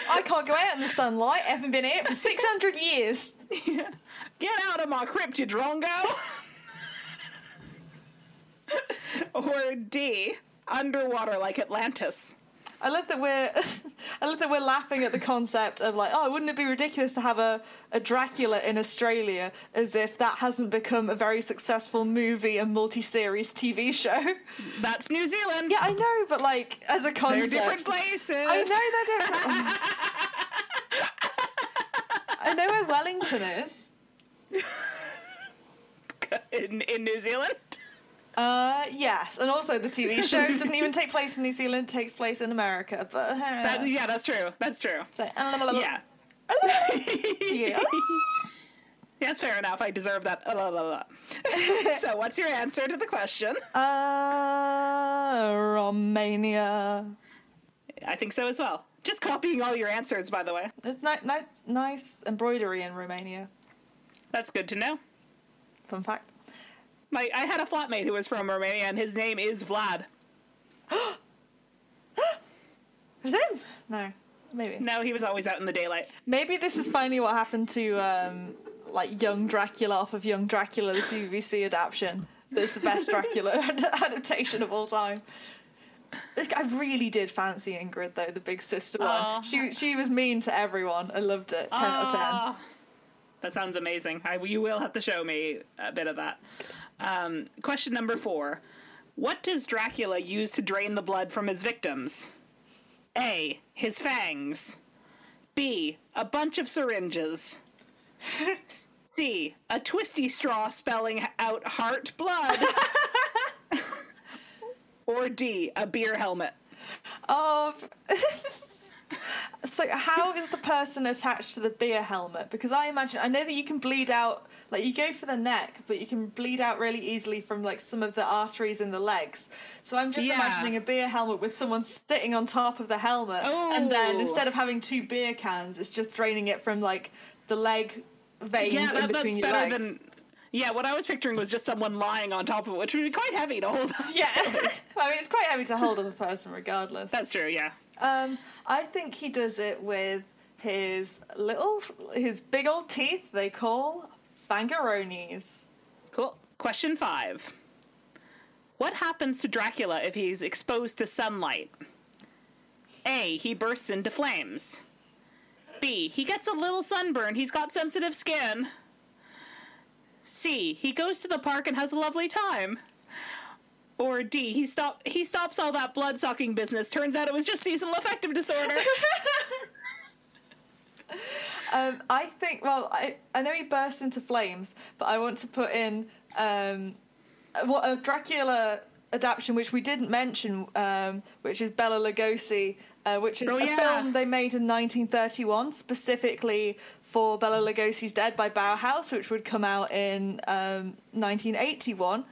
I can't go out in the sunlight. I haven't been here for 600 years. Get out of my crypt, you drongo. Or D, underwater like Atlantis. I love that we're I love that we're laughing at the concept of like, oh, wouldn't it be ridiculous to have a, a Dracula in Australia as if that hasn't become a very successful movie and multi-series TV show? That's New Zealand. Yeah, I know, but like as a concept. They're different places. I know they're different. I know where Wellington is. in, in New Zealand. Uh, yes, and also the TV show doesn't even take place in New Zealand; it takes place in America. But uh, That, yeah, that's true. That's true. so, Yeah. yeah. Yes, fair enough. I deserve that. Uh, so, what's your answer to the question? Uh, Romania. I think so as well. Just copying all your answers, by the way. There's ni- nice, nice embroidery in Romania. That's good to know. Fun fact. My, I had a flatmate who was from Romania, and his name is Vlad. Is him? No, maybe. No, he was always out in the daylight. Maybe this is finally what happened to um, like Young Dracula off of Young Dracula, the CBBC adaptation. That's the best Dracula adaptation of all time. I really did fancy Ingrid though, the big sister one. She she was mean to everyone. I loved it. Ten out of ten. That sounds amazing. I, you will have to show me a bit of that. Um, question number four. What does Dracula use to drain the blood from his victims? A. His fangs. B. A bunch of syringes. C. A twisty straw spelling out heart blood. or D. A beer helmet. Oh. so how is the person attached to the beer helmet? Because I imagine I know that you can bleed out like you go for the neck, but you can bleed out really easily from like some of the arteries in the legs. So I'm just Yeah. imagining a beer helmet with someone sitting on top of the helmet, and then Oh. instead of having two beer cans, it's just draining it from like the leg veins Yeah, in that, between that's your better legs. than. Yeah, what I was picturing was just someone lying on top of it, which would be quite heavy to hold. Yeah, I mean it's quite heavy to hold up a person regardless. That's true. Yeah. Um, I think he does it with his little, his big old teeth. They call fangaronis. Cool. Question five. What happens to Dracula if he's exposed to sunlight? A. He bursts into flames. B. He gets a little sunburn. He's got sensitive skin. C. He goes to the park and has a lovely time. Or D. He stop he stops all that blood sucking business. Turns out it was just seasonal affective disorder. Um, I think. Well, I I know he bursts into flames, but I want to put in um, what a Dracula adaptation, which we didn't mention, um, which is Bela Lugosi, uh, which is Oh, a yeah. film they made in 1931 specifically for Bela Lugosi's Dead by Bauhaus, which would come out in um, 1981.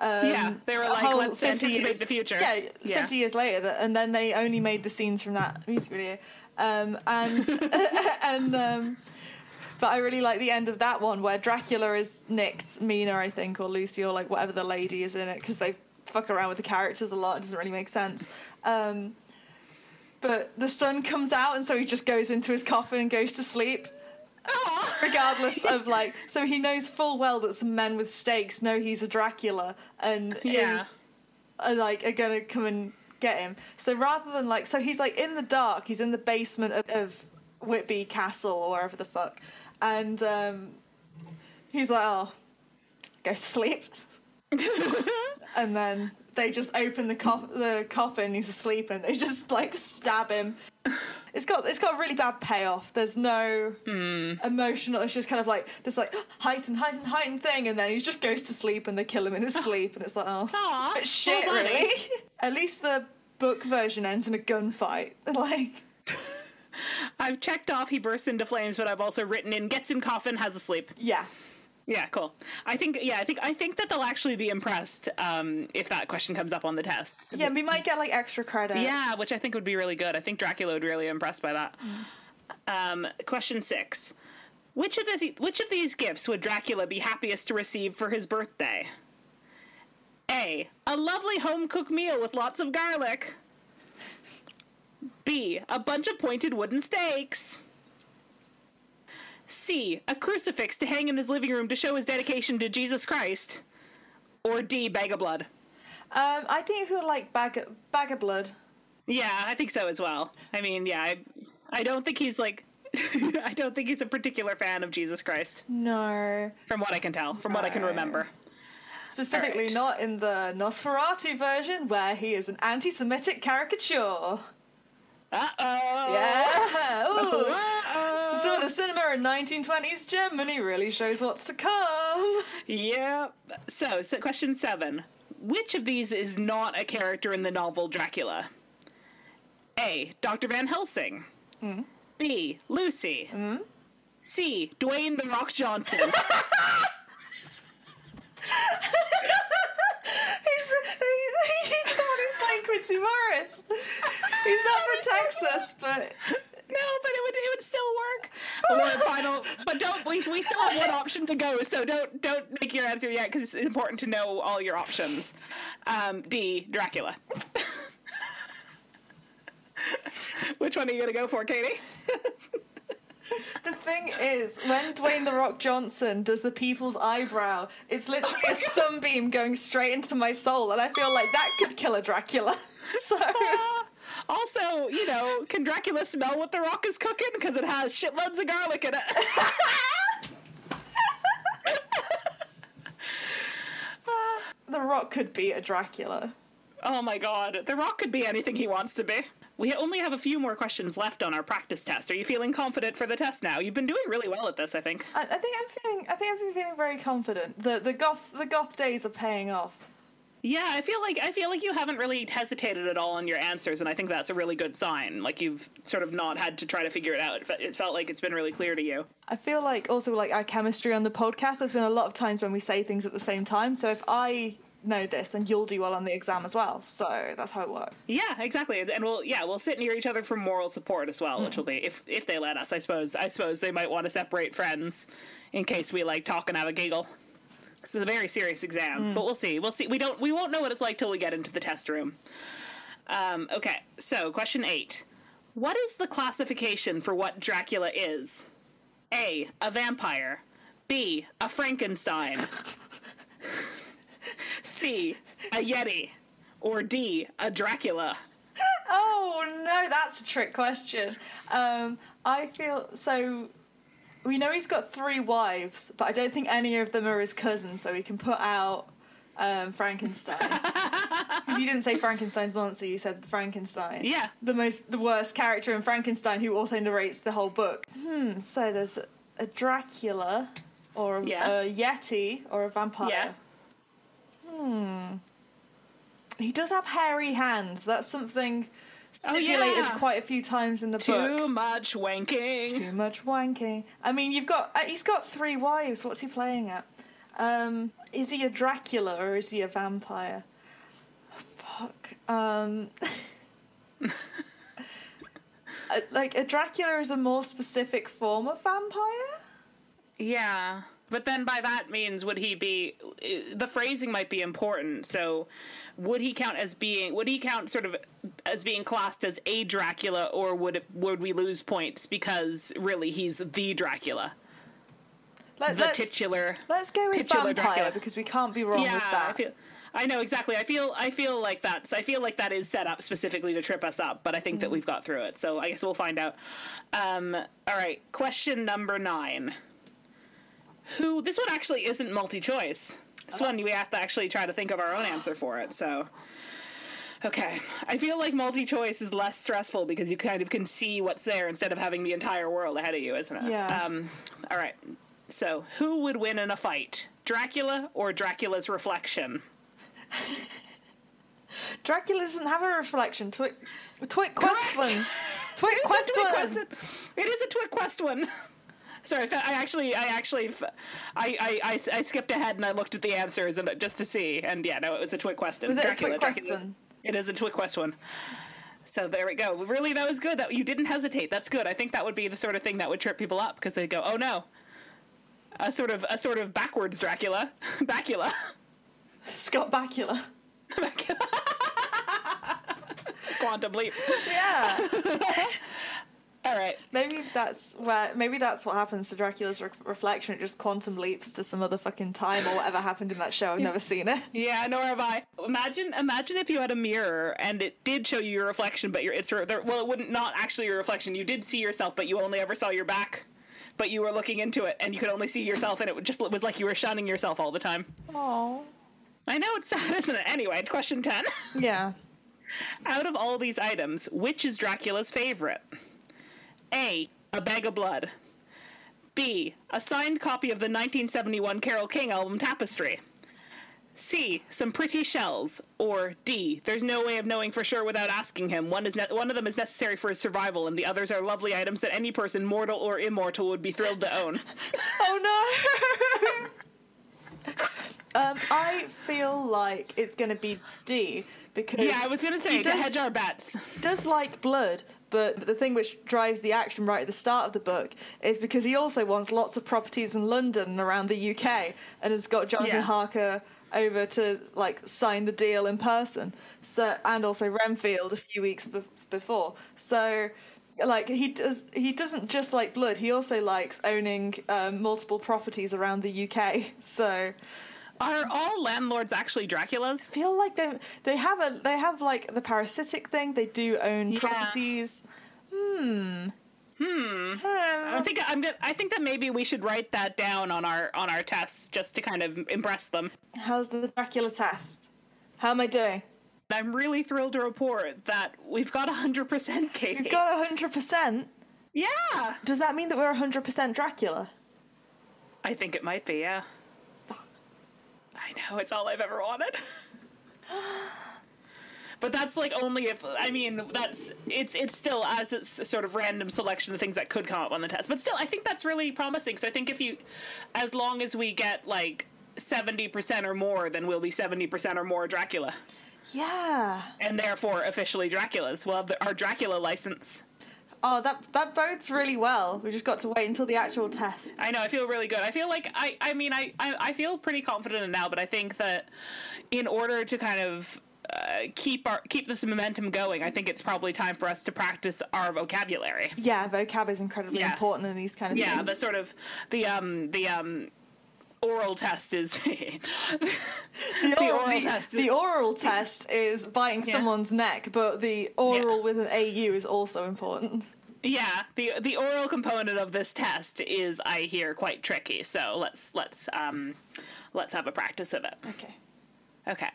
Um, Yeah, they were like, "Let's 50 anticipate years- the future." Yeah, 50 years later, and then they only made the scenes from that music video. Um, and and um, but I really like the end of that one where Dracula is nicked Mina, I think, or Lucy, or like whatever the lady is in it, because they fuck around with the characters a lot. It doesn't really make sense. Um, but the sun comes out, and so he just goes into his coffin and goes to sleep. Regardless of like, so he knows full well that some men with stakes know he's a Dracula and Yeah. is are like are gonna come and get him. So rather than like, so he's like in the dark. He's in the basement of, of Whitby Castle or wherever the fuck, and um, he's like, oh, go to sleep, and then they just open the co- the coffin. He's asleep, and they just like stab him. It's got it's got a really bad payoff. There's no hmm. emotional. It's just kind of like this like heightened, heightened, heightened thing, and then he just goes to sleep, and they kill him in his sleep, and it's like oh, Aw, it's a bit shit, buddy. really. At least the book version ends in a gunfight. Like I've checked off he bursts into flames, but I've also written in gets in coffin, has a sleep. yeah, Yeah, cool. I think yeah, I think I think that they'll actually be impressed um, if that question comes up on the test. yeah. We might get like extra credit. Yeah, which I think would be really good. I think Dracula would be really impressed by that. Um, question six: Which of these which of these gifts would Dracula be happiest to receive for his birthday? A. A lovely home cooked meal with lots of garlic. B. A bunch of pointed wooden stakes. C. A crucifix to hang in his living room to show his dedication to Jesus Christ. Or D. Bag of blood. Um, I think who like bag bag of blood. Yeah, I think so as well. I mean, yeah, I, I don't think he's like, I don't think he's a particular fan of Jesus Christ, No, from what I can tell, from what I can remember. specifically Alright. not in the Nosferatu version where he is an anti-Semitic caricature. Uh oh. Yeah. So the cinema in 1920s Germany really shows what's to come. Yeah. So, so, question seven. Which of these is not a character in the novel Dracula? A. Dr. Van Helsing. Mm-hmm. B. Lucy. Mm-hmm. C. Dwayne the Rock Johnson. He's, he, he's the one who's playing Quincey Morris. He's not from Texas, but but it would it would still work. Or final, but don't we, we still have one option to go, so don't don't make your answer yet because it's important to know all your options. Um, D. Dracula. Which one are you gonna go for, Katie? the thing is, when Dwayne the Rock Johnson does the people's eyebrow, it's literally a sunbeam going straight into my soul, and I feel like that could kill a Dracula. So Uh, also, you know, can Dracula smell what the rock is cooking? Because it has shitloads of garlic in it. the Rock could be a Dracula. oh my god, the rock could be anything he wants to be. We only have a few more questions left on our practice test. Are you feeling confident for the test now? You've been doing really well at this, I think. I, I think I'm feeling. I think I've been feeling very confident. The the goth the goth days are paying off. Yeah, I feel like I feel like you haven't really hesitated at all on your answers, and I think that's a really good sign. Like you've sort of not had to try to figure it out. It It felt like it's been really clear to you. I feel like also like our chemistry on the podcast. There's been a lot of times when we say things at the same time. So if I know this, then you'll do well on the exam as well. So that's how it works. Yeah, exactly. And we'll yeah we'll sit near each other for moral support as well, which will be if if they let us. I suppose I suppose they might want to separate friends in case we like talk and have a giggle. 'Cause It's a very serious exam, but we'll see. We'll see. We don't. We won't know what it's like till we get into the test room. Um, okay, so question eight: What is the classification for what Dracula is? A. A vampire. B. A Frankenstein. C. A Yeti. Or D. A Dracula. Oh no, that's a trick question. Um, I feel so. We know he's got three wives, but I don't think any of them are his cousins, so we can put out um, Frankenstein. you didn't say Frankenstein's monster; you said Frankenstein. Yeah. the most, the worst character in Frankenstein, who also narrates the whole book. Hmm. So there's a, Dracula, or a, Yeah. a Yeti, or a vampire. Yeah. He does have hairy hands. That's something Oh, stipulated yeah. quite a few times in the Too book. Too much wanking. Too much wanking. I mean, you've got uh, he's got three wives. What's he playing at? Um, is he a Dracula or is he a vampire? Fuck. Um, uh, like a Dracula is a more specific form of vampire. Yeah. But then by that means would he be the phrasing might be important. So would he count as being would he count sort of as being classed as a Dracula or would it, would we lose points because really he's the Dracula? Let, The let's, titular let's go with titular vampire Dracula. because we can't be wrong yeah, with that. I feel I know exactly. I feel I feel like that's I feel like that is set up specifically to trip us up, but I think Mm. that we've got through it. So I guess we'll find out. Um, all right, question number nine. Who this one actually isn't multi-choice. This one we have to actually try to think of our own answer for it. So. Okay, I feel like multi-choice is less stressful because you kind of can see what's there instead of having the entire world ahead of you, isn't it? Yeah. Um, all right. So, who would win in a fight, Dracula or Dracula's reflection? Dracula doesn't have a reflection. Twick, Twick Correct. Questland. Twick It is a Twig Questland. question. It is a Twig quest one. Sorry, I actually, I actually, I actually, I, skipped ahead and I looked at the answers and just to see, and yeah, no, it was a Twig question. Was it a Dracula, Twig Dracula's- question? It is a Twig quest one. So there we go. Really, that was good. That you didn't hesitate. That's good. I think that would be the sort of thing that would trip people up because they go, "Oh no." A sort of a sort of backwards Dracula, Bacula, Scott Bakula. quantum leap. Yeah. All right. Maybe that's where. Maybe that's what happens to Dracula's re- reflection. It just quantum leaps to some other fucking time or whatever happened in that show. I've never seen it. Yeah, nor have I. Imagine, imagine if you had a mirror and it did show you your reflection, but your it's your- there- well, it wouldn't not actually your reflection. You did see yourself, but you only ever saw your back. But you were looking into it, and you could only see yourself, and it just it was like you were shunning yourself all the time. Oh. I know it's sad, isn't it? Anyway, question ten. Yeah. Out of all these items, which is Dracula's favorite? A. A bag of blood. B. A signed copy of the 1971 Carole King album Tapestry. C. Some pretty shells. Or D. There's no way of knowing for sure without asking him. One is ne- one of them is necessary for his survival, and the others are lovely items that any person, mortal or immortal, would be thrilled to own. Oh no. um, I feel like it's gonna be D because yeah, I was gonna say he to does, hedge our bets. does like blood, but the thing which drives the action right at the start of the book is because he also wants lots of properties in London and around the UK, and has got Jonathan Yeah. Harker over to like sign the deal in person. So and also Renfield a few weeks be- before. So like he does he doesn't just like blood he also likes owning um, multiple properties around the uk so Are all landlords actually Draculas? I feel like they they have a they have like the parasitic thing they do own Yeah. properties hmm hmm I think I'm. Gonna, I think that maybe we should write that down on our on our tests just to kind of impress them. how's the dracula test how am i doing I'm really thrilled to report that we've got 100% Katie. you've got 100% yeah, does that mean that we're 100% dracula I think it might be. Yeah. I know it's all I've ever wanted. But that's like only if I mean that's it's it's still as it's a sort of random selection of things that could come up on the test. But still, I think that's really promising. So I think if you, as long as we get like seventy percent or more, then we'll be seventy percent or more Dracula. yeah and therefore officially Dracula's. We'll our Dracula license. Oh that that bodes really well we just got to wait until the actual test I know. I feel really good. I feel like I. I mean, I. I, I feel pretty confident now, but I think that in order to kind of uh, keep our keep this momentum going, I think it's probably time for us to practice our vocabulary. yeah vocab is incredibly Yeah. important in these kind of Yeah, things the sort of the um the um oral test is the, the oral, oral the, test. the oral test is biting Yeah. someone's neck, but the oral Yeah. with an AU is also important. yeah the the oral component of this test is I hear quite tricky. So let's let's um let's have a practice of it. Okay. Okay.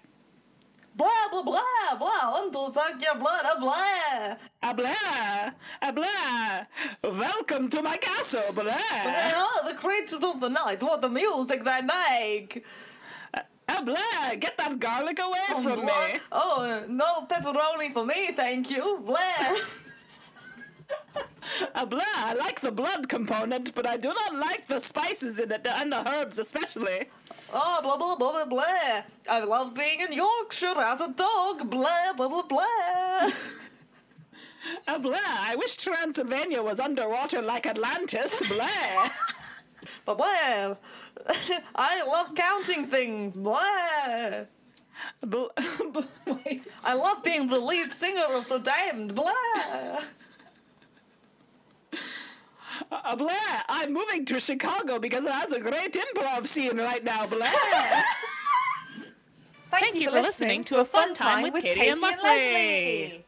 Blah blah blah blah. Until suck your blood, a blah. A blah, a blah. Welcome to my castle, blah. Oh, the creatures of the night, what the music they make. A blah. Get that garlic away from Blah. me. Oh, no pepperoni for me, thank you. Blah. A blah. I like the blood component, but I do not like the spices in it and the herbs especially. Oh, blah blah blah blah blah. I love being in Yorkshire as a dog. Blah blah blah blah. A blah. I wish Transylvania was underwater like Atlantis. Blah. Blah blah. I love counting things. Blah. Bl-. I love being the lead singer of the Damned. Blah. Uh, a blah. I'm moving to Chicago because it has a great improv scene right now. Blah. Thank, you for listening to A Fun Time with Katie and Leslie.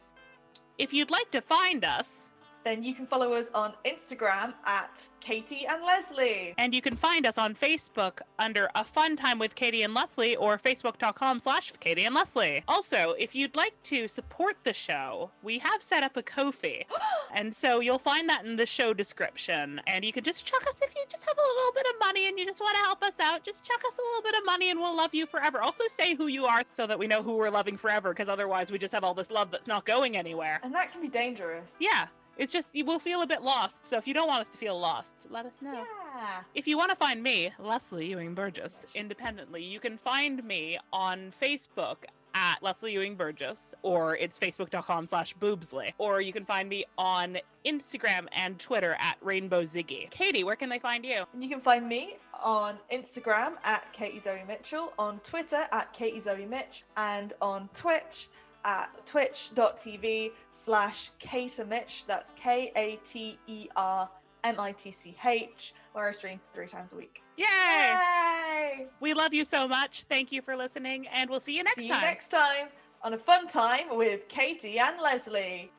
if you'd like to find us, Then you can follow us on Instagram at Katie and Leslie. And you can find us on Facebook under A Fun Time with Katie and Leslie or facebook.com slash Katie and Leslie. Also, if you'd like to support the show, we have set up a Ko-fi. and so you'll find that in the show description. And you can just chuck us if you just have a little bit of money and you just want to help us out. Just chuck us a little bit of money and we'll love you forever. Also say who you are so that we know who we're loving forever because otherwise we just have all this love that's not going anywhere. And that can be dangerous. Yeah. It's just you will feel a bit lost. So if you don't want us to feel lost, let us know. Yeah. If you want to find me, Leslie Ewing Burgess, independently, you can find me on Facebook at Leslie Ewing Burgess, or it's facebook.com slash boobsley. Or you can find me on Instagram and Twitter at Rainbow Ziggy. Katie, where can they find you? You can find me on Instagram at Katie Zoe Mitchell, on Twitter at Katie Zoe Mitch, and on Twitch at twitch.tv slash Katermitch. That's K A T E R M I T C H, where I stream three times a week. Yay! Yay! We love you so much. Thank you for listening, and we'll see you next See time. you next time on a fun time with Katie and Leslie.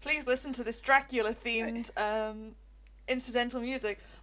Please listen to this Dracula themed um, incidental music.